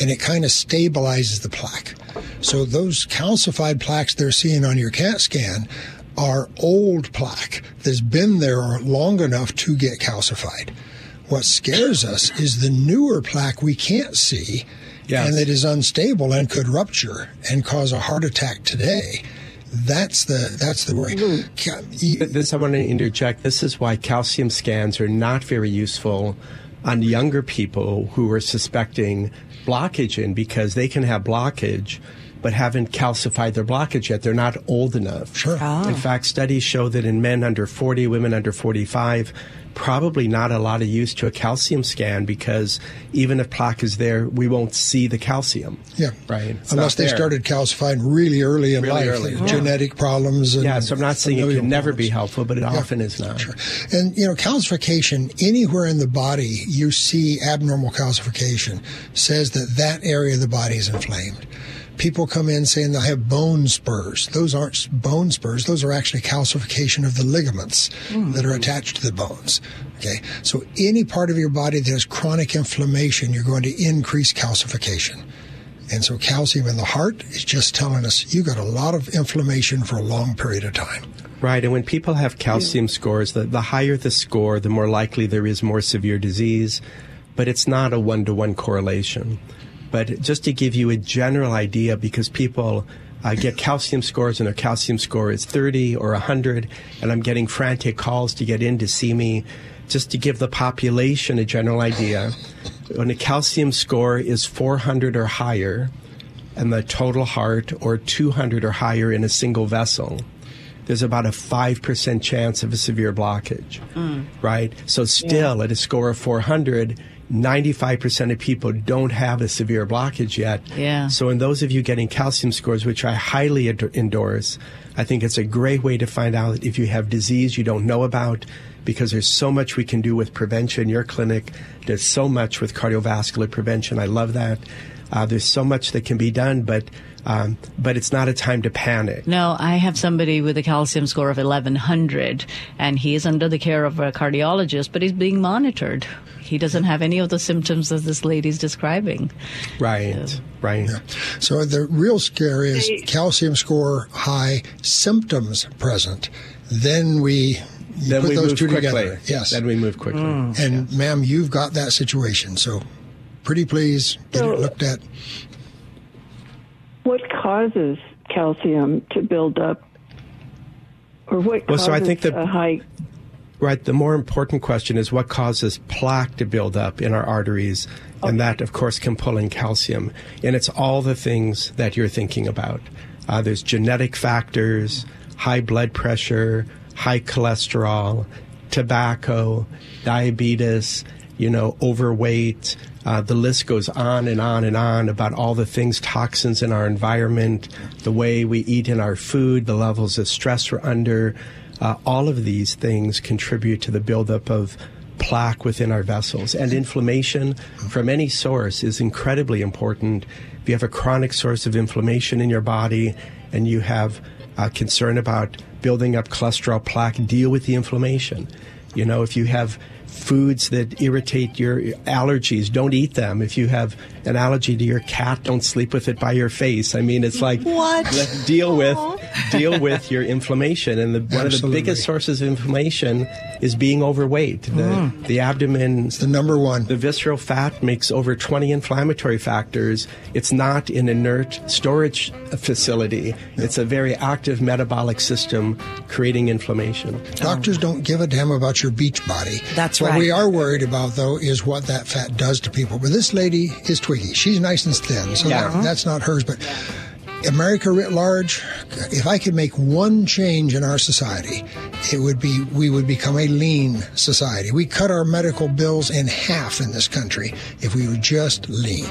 and it kind of stabilizes the plaque. So those calcified plaques they're seeing on your CAT scan are old plaque that's been there long enough to get calcified. What scares (coughs) us is the newer plaque we can't see Yes. and that is unstable and could rupture and cause a heart attack today. That's the that's the worry. Ca- you- Th- This I want to interject. This is why calcium scans are not very useful on younger people who are suspecting blockage in because they can have blockage but haven't calcified their blockage yet. They're not old enough. Sure. In oh. fact, studies show that in men under 40, women under 45, probably not a lot of use to a calcium scan because even if plaque is there, we won't see the calcium. Yeah. Right. It's Unless they started calcifying really early in Really life, early, yeah. genetic problems. And Yeah, so I'm not saying it can never be helpful, but it often is not. And you know, calcification anywhere in the body you see abnormal calcification says that that area of the body is inflamed. People come in saying they have bone spurs. Those aren't bone spurs. Those are actually calcification of the ligaments that are attached to the bones. Okay. So any part of your body that has chronic inflammation, you're going to increase calcification. And so calcium in the heart is just telling us you got a lot of inflammation for a long period of time. Right, and when people have calcium scores, the, the higher the score, the more likely there is more severe disease, but it's not a one to one correlation. But just to give you a general idea, because people uh, get calcium scores and their calcium score is 30 or 100, and I'm getting frantic calls to get in to see me, just to give the population a general idea. When a calcium score is 400 or higher, and the total heart or 200 or higher in a single vessel, there's about a 5% chance of a severe blockage, right? So still at a score of 400, 95% of people don't have a severe blockage yet. Yeah. So in those of you getting calcium scores, which I highly ad- endorse, I think it's a great way to find out if you have disease you don't know about because there's so much we can do with prevention. Your clinic does so much with cardiovascular prevention. I love that. Uh, there's so much that can be done, but um, but it's not a time to panic. No, I have somebody with a calcium score of 1100 and he is under the care of a cardiologist, but he's being monitored. He doesn't have any of the symptoms that this lady's describing. Right, right. So the real scare is calcium score high, symptoms present. Then we Then put we those move two quickly. together. Yes. Then we move quickly. Mm. And ma'am, you've got that situation. So pretty please get So- it looked at. What causes calcium to build up? Or what Well, causes so I think that- a high Right. The more important question is what causes plaque to build up in our arteries, and that, of course, can pull in calcium. And it's all the things that you're thinking about. Uh, there's genetic factors, high blood pressure, high cholesterol, tobacco, diabetes, you know, overweight. Uh, the list goes on and on and on about all the things, toxins in our environment, the way we eat in our food, the levels of stress we're under. Uh, all of these things contribute to the buildup of plaque within our vessels. And inflammation from any source is incredibly important. If you have a chronic source of inflammation in your body and you have a concern about building up cholesterol plaque, deal with the inflammation. You know, if you have foods that irritate your allergies, don't eat them. If you have an allergy to your cat, don't sleep with it by your face. I mean, it's like what? deal with deal with your inflammation. And the, one of the biggest sources of inflammation is being overweight. The, Mm. the abdomen, it's the number one. The visceral fat makes over 20 inflammatory factors. It's not an inert storage facility. It's a very active metabolic system creating inflammation. Doctors don't give a damn about your beach body. That's what right. we are worried about, though, is what that fat does to people. But this lady is Twiggy. She's nice and thin, so Yeah. that, that's not hers. But America writ large, if I could make one change in our society, it would be we would become a lean society. We cut our medical bills in half in this country if we were just lean.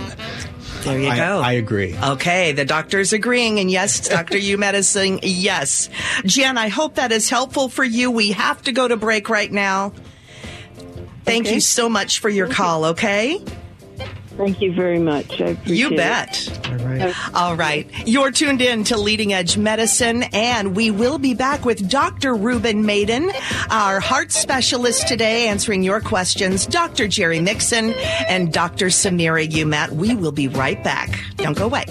There you I- go. I agree. Okay, the doctor's agreeing, and yes, (laughs) Dr. U Medicine, yes. Jen, I hope that is helpful for you. We have to go to break right now. Thank Okay. you so much for your call, okay? Thank you very much. I appreciate You it. bet. All right. All right. You're tuned in to Leading Edge Medicine, and we will be back with Dr. Ruben Maiden, our heart specialist today, answering your questions, Dr. Jerry Mixon, and Dr. Samira Umat. We will be right back. Don't go away.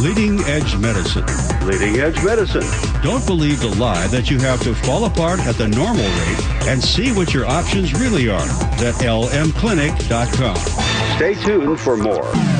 Leading Edge Medicine. Leading Edge Medicine. Don't believe the lie that you have to fall apart at the normal rate and see what your options really are at lmclinic.com. Stay tuned for more.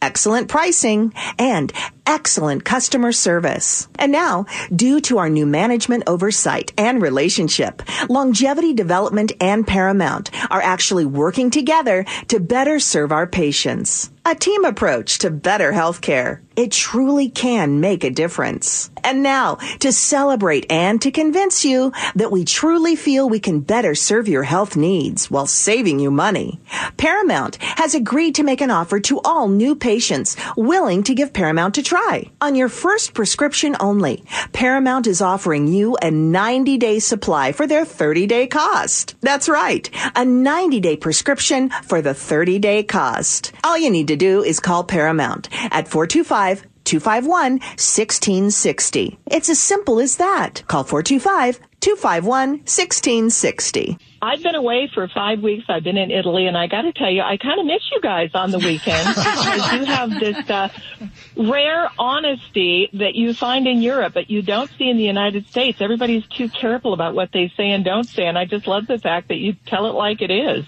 excellent pricing, and excellent customer service. And now, due to our new management oversight and relationship, Longevity Development and Paramount are actually working together to better serve our patients. A team approach to better healthcare. It truly can make a difference. And now, to celebrate and to convince you that we truly feel we can better serve your health needs while saving you money, Paramount has agreed to make an offer to all new patients willing to give Paramount a try. On your first prescription only, Paramount is offering you a 90 day supply for their 30 day cost. That's right, a 90 day prescription for the 30 day cost. All you need to do is call Paramount at 425 251 1660. It's as simple as that. Call 425 251 1660. I've been away for five weeks. I've been in Italy, and I got to tell you, I kind of miss you guys on the weekends (laughs) because you have this uh, rare honesty that you find in Europe, but you don't see in the United States. Everybody's too careful about what they say and don't say, and I just love the fact that you tell it like it is.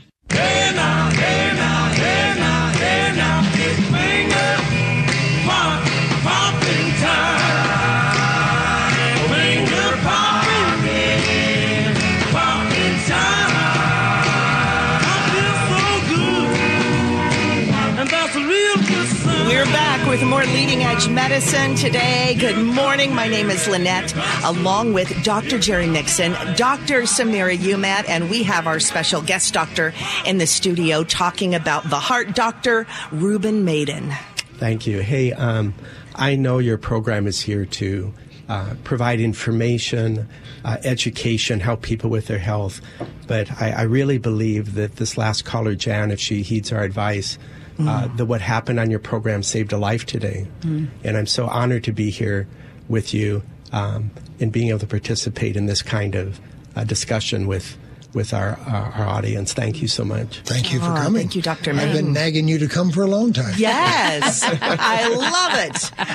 With more leading edge medicine today. Good morning. My name is Lynette, along with Dr. Jerry Mixon, Dr. Samira Umat, and we have our special guest doctor in the studio talking about the heart doctor, Ruben Maiden. Thank you. Hey, um, I know your program is here to uh, provide information, uh, education, help people with their health. But I, I really believe that this last caller, Jan, if she heeds our advice, uh, that what happened on your program saved a life today. Mm. And I'm so honored to be here with you um, and being able to participate in this kind of uh, discussion with with our, our, our audience. Thank you so much. Thank you for Oh, coming. thank you, Dr. I've been nagging you to come for a long time. Yes, (laughs) I love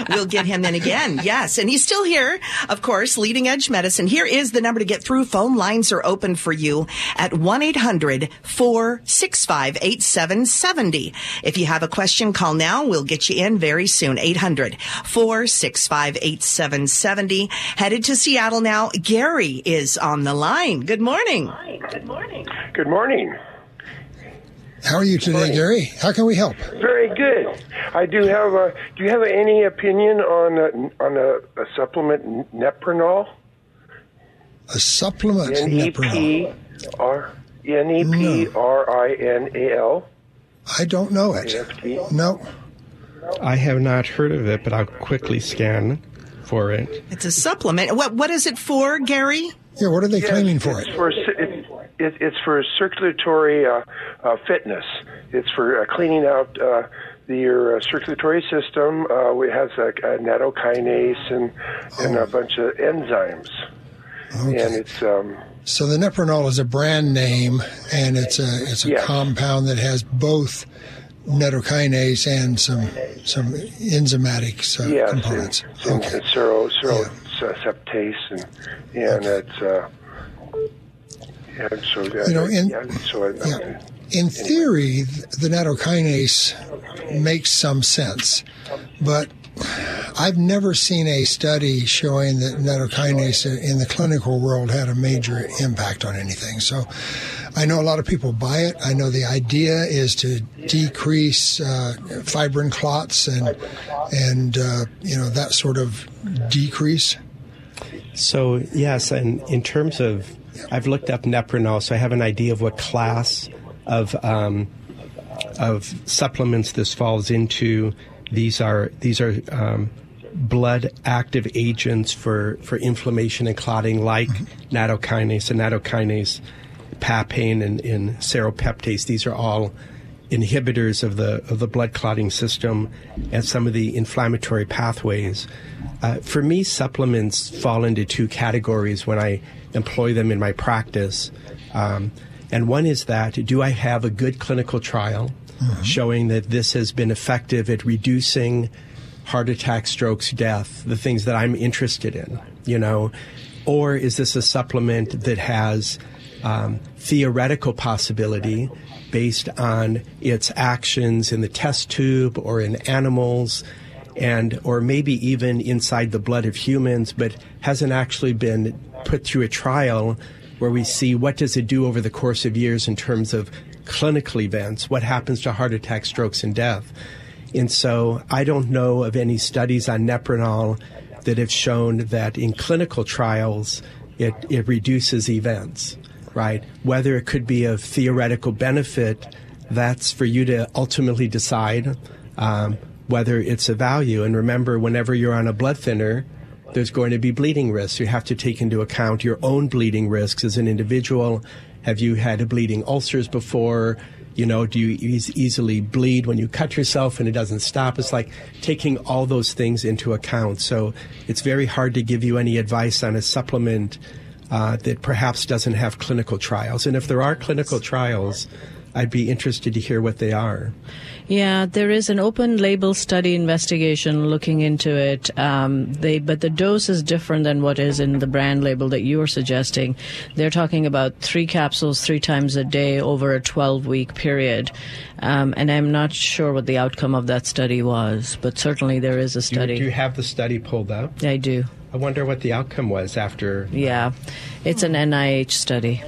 it. We'll get him in again. Yes, and he's still here, of course, leading edge medicine. Here is the number to get through. Phone lines are open for you at 1 800 465 8770. If you have a question, call now. We'll get you in very soon. 800 465 8770. Headed to Seattle now. Gary is on the line. Good morning. Good morning. Good morning. How are you today, Gary? How can we help? Very good. I do have a. Do you have any opinion on a, on a, a supplement Neprinol? A supplement N e Neprinol. p r n e p r i n a l. I don't know it. No. I have not heard of it, but I'll quickly scan for it. It's a supplement. What What is it for, Gary? Yeah, what are they Yes, claiming for it's it? For, it, it, it's for circulatory uh, uh, fitness. It's for uh, cleaning out uh, the, your uh, circulatory system. Uh, it has a, a nattokinase and, and Oh. a bunch of enzymes. Okay. And it's um, So the Neprinol is a brand name, and it's a it's a Yes. compound that has both nattokinase and some some enzymatic uh, yes, components. and, and, and sero, sero septase, and and it's uh, and so uh, You know, in- yeah, so uh, yeah. In theory, th- the nattokinase makes some sense, but I've never seen a study showing that nattokinase in the clinical world had a major impact on anything. So I know a lot of people buy it. I know the idea is to decrease uh, fibrin clots and and uh, you know that sort of decrease. So yes, and in terms of, I've looked up Neprinol, so I have an idea of what class of um, of supplements this falls into. These are these are um, blood active agents for for inflammation and clotting, like nattokinase and nattokinase, papain and, and serrapeptase. These are all inhibitors of the of the blood clotting system and some of the inflammatory pathways. Uh, for me, supplements fall into two categories when I employ them in my practice. Um, and one is that do I have a good clinical trial showing that this has been effective at reducing heart attack, strokes, death, the things that I'm interested in, you know? Or is this a supplement that has um, theoretical possibility based on its actions in the test tube or in animals and or maybe even inside the blood of humans but hasn't actually been put through a trial where we see what does it do over the course of years in terms of clinical events what happens to heart attack strokes and death. And so I don't know of any studies on Neprinol that have shown that in clinical trials it, it reduces events, right? Whether it could be of theoretical benefit, that's for you to ultimately decide um, whether it's a value. And remember, whenever you're on a blood thinner, there's going to be bleeding risks. You have to take into account your own bleeding risks as an individual. Have you had bleeding ulcers before? You know, do you eas easily bleed when you cut yourself and it doesn't stop? It's like taking all those things into account. So it's very hard to give you any advice on a supplement uh, that perhaps doesn't have clinical trials. And if there are clinical trials, I'd be interested to hear what they are. Yeah, there is an open label study investigation looking into it. Um, they, but the dose is different than what is in the brand label that you are suggesting. They're talking about three capsules three times a day over a 12 week period. Um, and I'm not sure what the outcome of that study was, but certainly there is a Do you, study. do you have the study pulled up? I do. I wonder what the outcome was after. Yeah, it's an NIH study.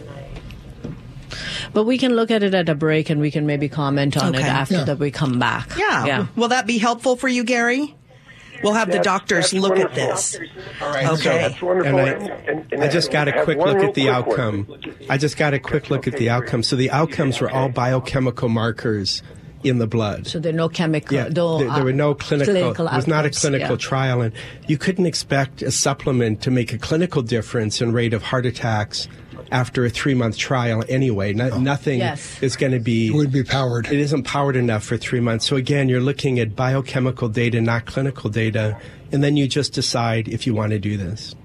But we can look at it at a break and we can maybe comment on it after Yeah. that we come back. Yeah. Yeah. Will that be helpful for you, Gary? We'll have the doctors that's look at this. All right, Okay. so that's wonderful. And I, And- and- and I just got a quick look at the quick one. outcome. I just got a quick look at the outcome. So the outcomes were all biochemical markers in the blood. So there are no chemical. Yeah, no, there, there were no uh, clinical. it was not a clinical yeah. trial, and you couldn't expect a supplement to make a clinical difference in rate of heart attacks after a three-month trial. Anyway, no, nothing Yes. is going to be It would be powered. It isn't powered enough for three months. So again, you're looking at biochemical data, not clinical data, and then you just decide if you want to do this.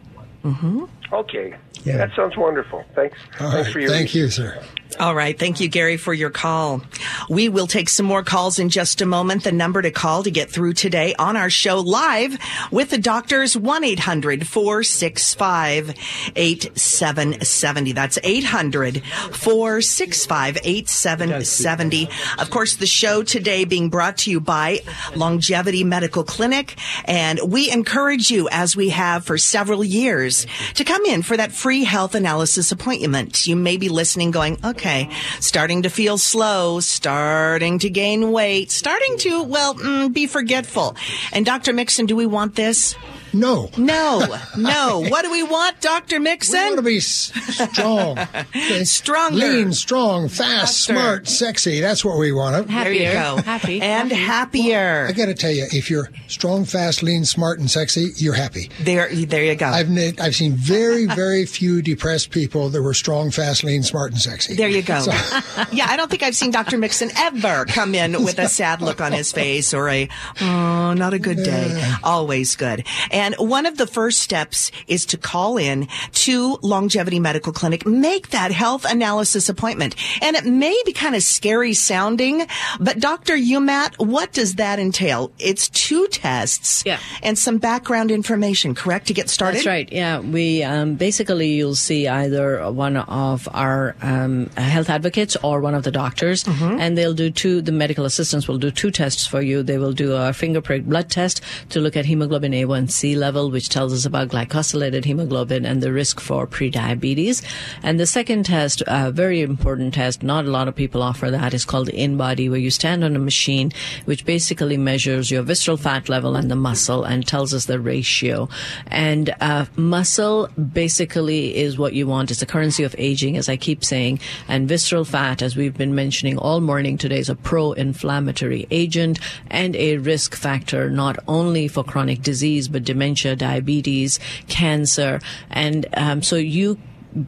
Mm-hmm. Okay. Yeah. That sounds wonderful. Thanks. All Thanks right. for your Thank you, sir. All right. Thank you, Gary, for your call. We will take some more calls in just a moment. The number to call to get through today on our show live with the doctors 1 800 465 8770. That's 800 465 8770. Of course, the show today being brought to you by Longevity Medical Clinic. And we encourage you, as we have for several years, to come in for that free health analysis appointment. You may be listening going, okay, starting to feel slow, starting to gain weight, starting to, well, mm, be forgetful. And Dr. Mixon, do we want this? No. No, no. What do we want, Dr. Mixon? We want to be strong. Okay? (laughs) Stronger. Lean, strong, fast, Faster. smart, sexy. That's what we want. There you go. Happy. And happier. I got to tell you, if you're strong, fast, lean, smart, and sexy, you're happy. There, there you go. I've I've seen very, very few depressed people that were strong, fast, lean, smart, and sexy. There you go. So- (laughs) yeah, I don't think I've seen Dr. Mixon ever come in with a sad look on his face or a, oh, not a good day. Always good. And one of the first steps is to call in to Longevity Medical Clinic, make that health analysis appointment. And it may be kind of scary sounding, but Dr. Umat, what does that entail? It's two tests Yeah. and some background information, correct, to get started? That's right. Yeah, we um, basically you'll see either one of our um, health advocates or one of the doctors, and they'll do two. The medical assistants will do two tests for you. They will do a finger prick blood test to look at hemoglobin A1C level, which tells us about glycosylated hemoglobin and the risk for prediabetes. And the second test, a very important test, not a lot of people offer that, is called InBody, where you stand on a machine which basically measures your visceral fat level and the muscle and tells us the ratio. And uh, muscle basically is what you want. It's the currency of aging, as I keep saying. And visceral fat, as we've been mentioning all morning today, is a pro-inflammatory agent and a risk factor not only for chronic disease but dementia, diabetes, cancer, and um, so you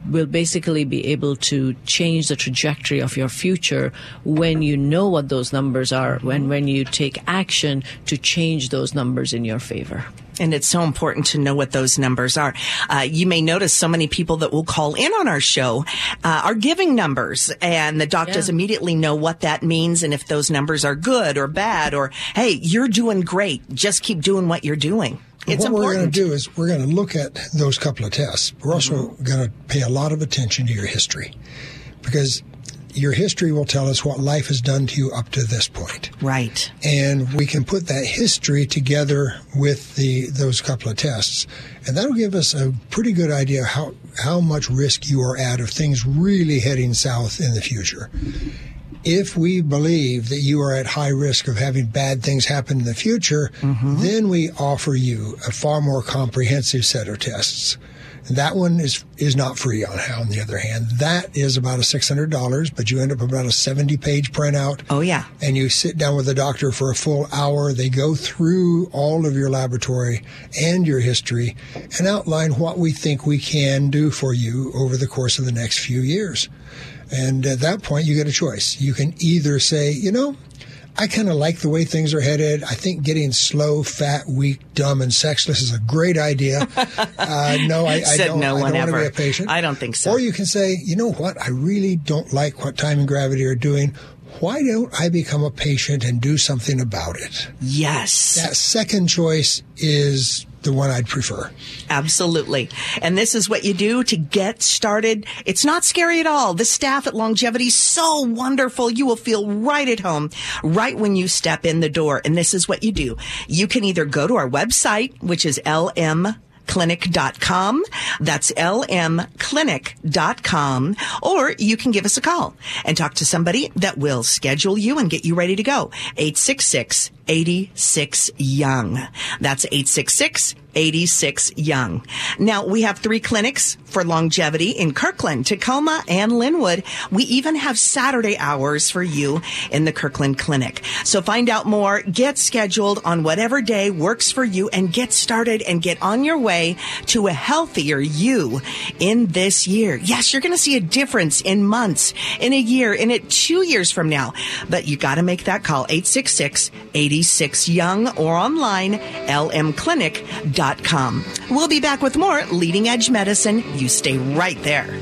will basically be able to change the trajectory of your future when you know what those numbers are, when when you take action to change those numbers in your favor. And it's so important to know what those numbers are. Uh, you may notice so many people that will call in on our show uh, are giving numbers, and the doc does immediately know what that means and if those numbers are good or bad, or hey, you're doing great. Just keep doing what you're doing. It's what we're going to do is we're going to look at those couple of tests. We're also mm-hmm. going to pay a lot of attention to your history because your history will tell us what life has done to you up to this point. Right. And we can put that history together with the those couple of tests. And that'll give us a pretty good idea how how much risk you are at of things really heading south in the future. If we believe that you are at high risk of having bad things happen in the future, mm-hmm. then we offer you a far more comprehensive set of tests. And that one is is not free on how. on the other hand. That is about a six hundred dollars, but you end up with about a seventy page printout. Oh yeah. And you sit down with the doctor for a full hour. They go through all of your laboratory and your history and outline what we think we can do for you over the course of the next few years. And at that point, you get a choice. You can either say, you know, I kind of like the way things are headed. I think getting slow, fat, weak, dumb, and sexless is a great idea. (laughs) Uh, no, I, I don't. no I don't want to be a patient. I don't think so. Or you can say, you know what? I really don't like what time and gravity are doing. Why don't I become a patient and do something about it? Yes. That second choice is the one I'd prefer. Absolutely. And this is what you do to get started. It's not scary at all. The staff at Longevity is so wonderful. You will feel right at home right when you step in the door. And this is what you do. You can either go to our website, which is lm clinic.com. That's lmclinic.com. Or you can give us a call and talk to somebody that will schedule you and get you ready to go. 866 86 Young. That's 866 86 Young. Now, we have three clinics for longevity in Kirkland, Tacoma, and Lynnwood. We even have Saturday hours for you in the Kirkland Clinic. So find out more, get scheduled on whatever day works for you, and get started and get on your way to a healthier you in this year. Yes, you're going to see a difference in months, in a year, in it two years from now. But you got to make that call, 866 86 Young, or online, lmclinic.com. We'll be back with more Leading Edge Medicine. You stay right there.